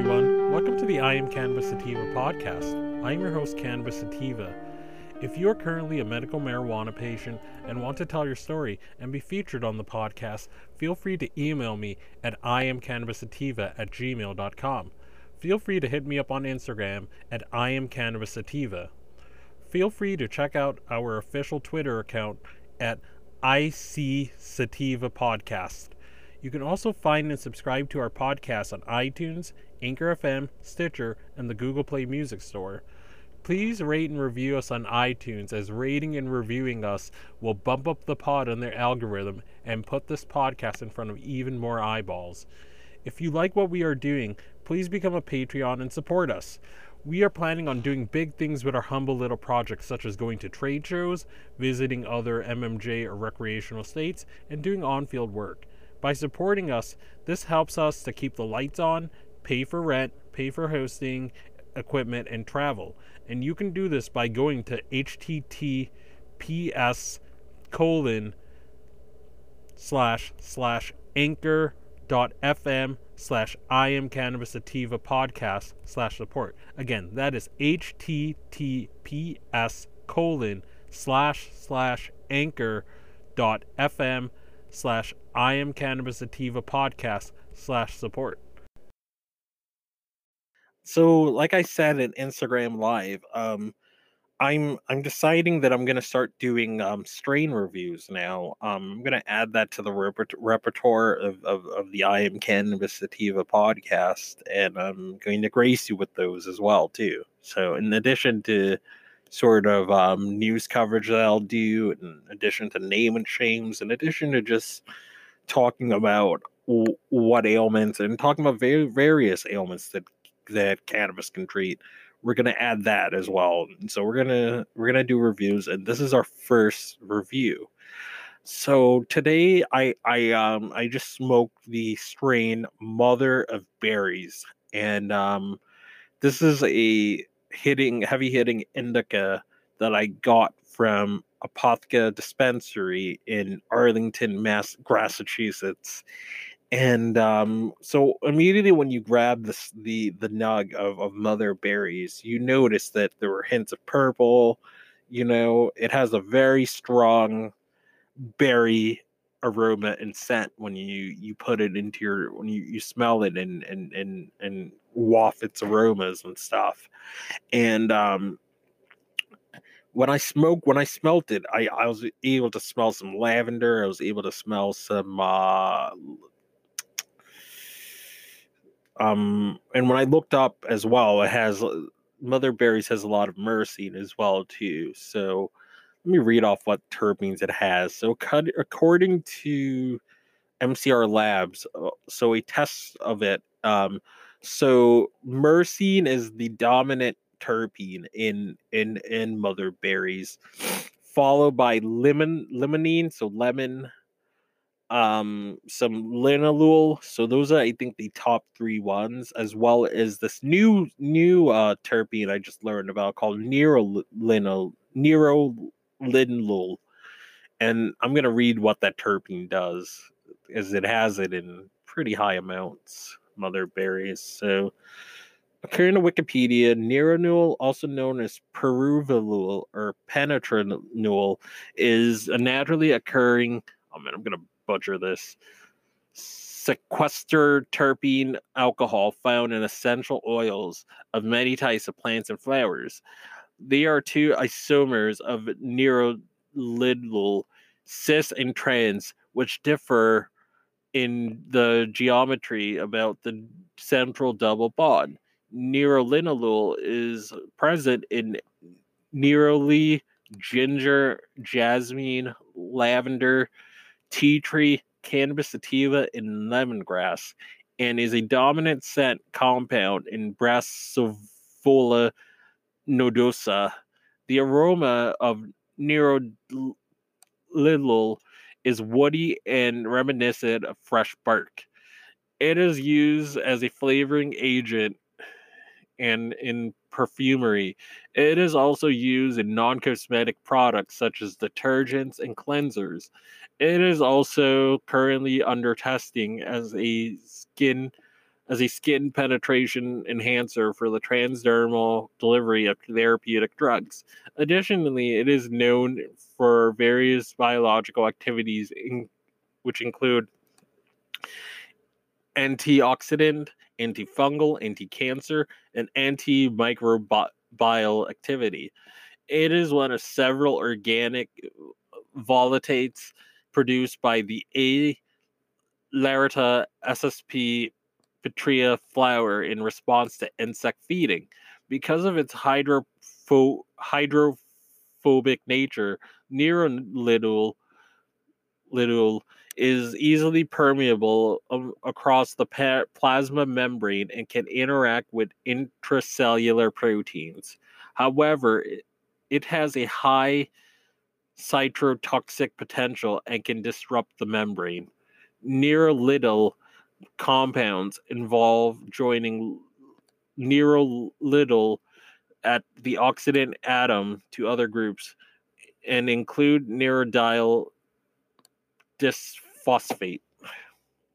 everyone. Welcome to the I Am Cannabis Sativa podcast. I am your host, Cannabis Sativa. If you are currently a medical marijuana patient and want to tell your story and be featured on the podcast, feel free to email me at iamcannabisativa at gmail.com. Feel free to hit me up on Instagram at iamcannabisativa. Feel free to check out our official Twitter account at IC Sativa Podcast. You can also find and subscribe to our podcast on iTunes, Anchor FM, Stitcher, and the Google Play Music Store. Please rate and review us on iTunes, as rating and reviewing us will bump up the pod in their algorithm and put this podcast in front of even more eyeballs. If you like what we are doing, please become a Patreon and support us. We are planning on doing big things with our humble little projects, such as going to trade shows, visiting other MMJ or recreational states, and doing on field work. By supporting us, this helps us to keep the lights on, pay for rent, pay for hosting, equipment, and travel. And you can do this by going to https colon slash slash anchor dot fm slash I am cannabis sativa podcast slash support. Again, that is https colon slash slash anchor dot fm slash I am cannabis sativa podcast slash support. So, like I said in Instagram Live, um, I'm I'm deciding that I'm gonna start doing um, strain reviews now. Um, I'm gonna add that to the repert- repertoire of, of, of the I Am Cannabis Sativa podcast, and I'm going to grace you with those as well too. So, in addition to sort of um, news coverage that I'll do, in addition to name and shames, in addition to just talking about what ailments and talking about very various ailments that that cannabis can treat we're gonna add that as well. And so we're gonna we're gonna do reviews, and this is our first review. So today I I um I just smoked the strain Mother of Berries, and um this is a hitting heavy hitting indica that I got from Apothca Dispensary in Arlington, Mass, Massachusetts and um, so immediately when you grab this the the nug of, of mother berries you notice that there were hints of purple you know it has a very strong berry aroma and scent when you you put it into your when you, you smell it and and and and waft its aromas and stuff and um when I smoke, when I smelt it, I, I was able to smell some lavender. I was able to smell some uh, um, and when I looked up as well, it has uh, Mother Berries has a lot of myrcene as well too. So let me read off what terpenes it has. So according to MCR Labs, uh, so a test of it. Um, so myrcene is the dominant terpene in in in mother berries, followed by lemon limonene, so lemon, um some linalool so those are i think the top three ones as well as this new new uh terpene i just learned about called nerolinol nerolinalool and i'm going to read what that terpene does as it has it in pretty high amounts mother berries so according to wikipedia neronul also known as peruvilul or penetranol is a naturally occurring oh man i'm to butcher this sesquiterpene alcohol found in essential oils of many types of plants and flowers. They are two isomers of nerolinalool, cis and trans, which differ in the geometry about the central double bond. Nerolinalool is present in neroli, ginger, jasmine, lavender, tea tree, cannabis sativa, and lemongrass, and is a dominant scent compound in Brassavola nodosa. The aroma of nerolinalool is woody and reminiscent of fresh bark. It is used as a flavoring agent and in perfumery. It is also used in non cosmetic products such as detergents and cleansers. It is also currently under testing as a skin as a skin penetration enhancer for the transdermal delivery of therapeutic drugs. Additionally, it is known for various biological activities, in, which include antioxidant, antifungal, anti-cancer, and antimicrobial activity. It is one of several organic uh, volatiles produced by the A. larita ssp petrea flower in response to insect feeding. Because of its hydropho- hydrophobic nature, Neurolidul little is easily permeable across the pa- plasma membrane and can interact with intracellular proteins. However, it, it has a high cytotoxic potential and can disrupt the membrane. Neurolidal compounds involve joining neurolidal at the oxidant atom to other groups and include neuridyl disphosphate.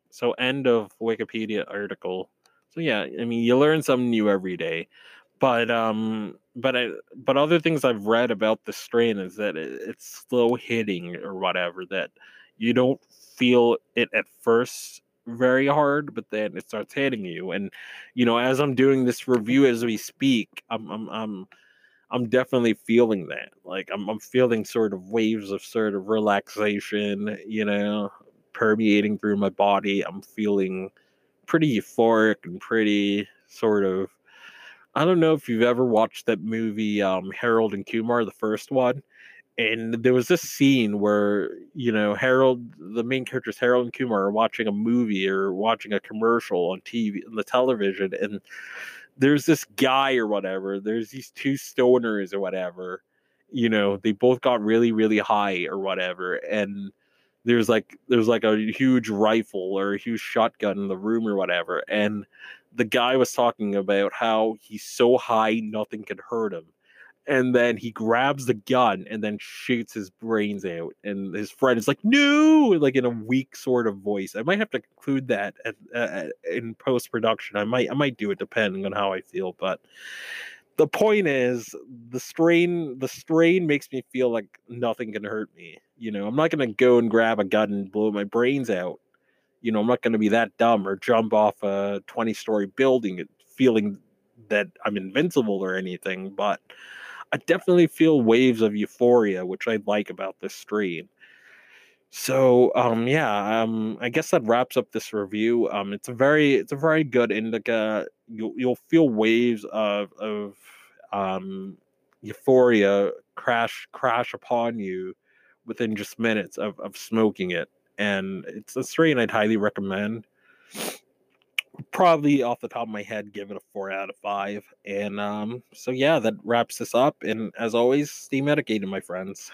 So end of Wikipedia article. So yeah, I mean you learn something new every day. But um but I but other things I've read about the strain is that it, it's slow hitting or whatever that you don't feel it at first very hard, but then it starts hitting you. And you know, as I'm doing this review as we speak, I'm I'm I'm I'm definitely feeling that. Like I'm I'm feeling sort of waves of sort of relaxation, you know, permeating through my body. I'm feeling pretty euphoric and pretty sort of I don't know if you've ever watched that movie um Harold and Kumar, the first one and there was this scene where you know Harold, the main characters Harold and Kumar are watching a movie or watching a commercial on TV on the television, and there's this guy or whatever. There's these two stoners or whatever. You know, they both got really really high or whatever, and there's like there's like a huge rifle or a huge shotgun in the room or whatever, and the guy was talking about how he's so high nothing can hurt him and then he grabs the gun and then shoots his brains out and his friend is like no! like in a weak sort of voice. I might have to include that at, in post production i might i might do it depending on how i feel but the point is the strain the strain makes me feel like nothing can hurt me you know? I'm not going to go and grab a gun and blow my brains out you know i'm not going to be that dumb or jump off a 20 story building feeling that i'm invincible or anything but I definitely feel waves of euphoria, which I like about this stream. So um yeah, um I guess that wraps up this review. Um it's a very it's a very good indica. You'll you'll feel waves of of um euphoria crash crash upon you within just minutes of, of smoking it. And it's a strain I'd highly recommend. Probably off the top of my head give it a four out of five and um so yeah that wraps this up and as always stay medicated my friends